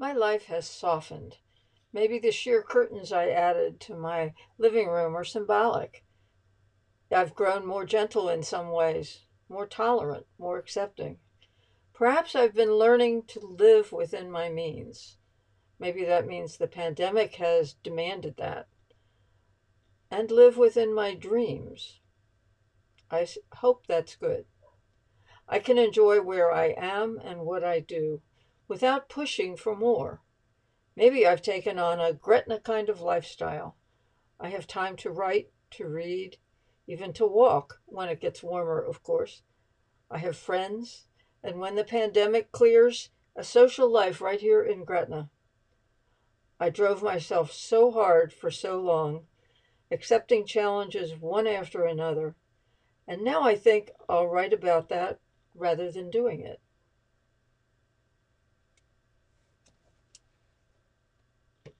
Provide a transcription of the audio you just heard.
My life has softened. Maybe the sheer curtains I added to my living room are symbolic. I've grown more gentle in some ways, more tolerant, more accepting. Perhaps I've been learning to live within my means. Maybe that means the pandemic has demanded that. And live within my dreams. I hope that's good. I can enjoy where I am and what I do without pushing for more. Maybe I've taken on a Gretna kind of lifestyle. I have time to write, to read, even to walk when it gets warmer, of course. I have friends, and when the pandemic clears, a social life right here in Gretna. I drove myself so hard for so long, accepting challenges one after another, and now I think I'll write about that rather than doing it.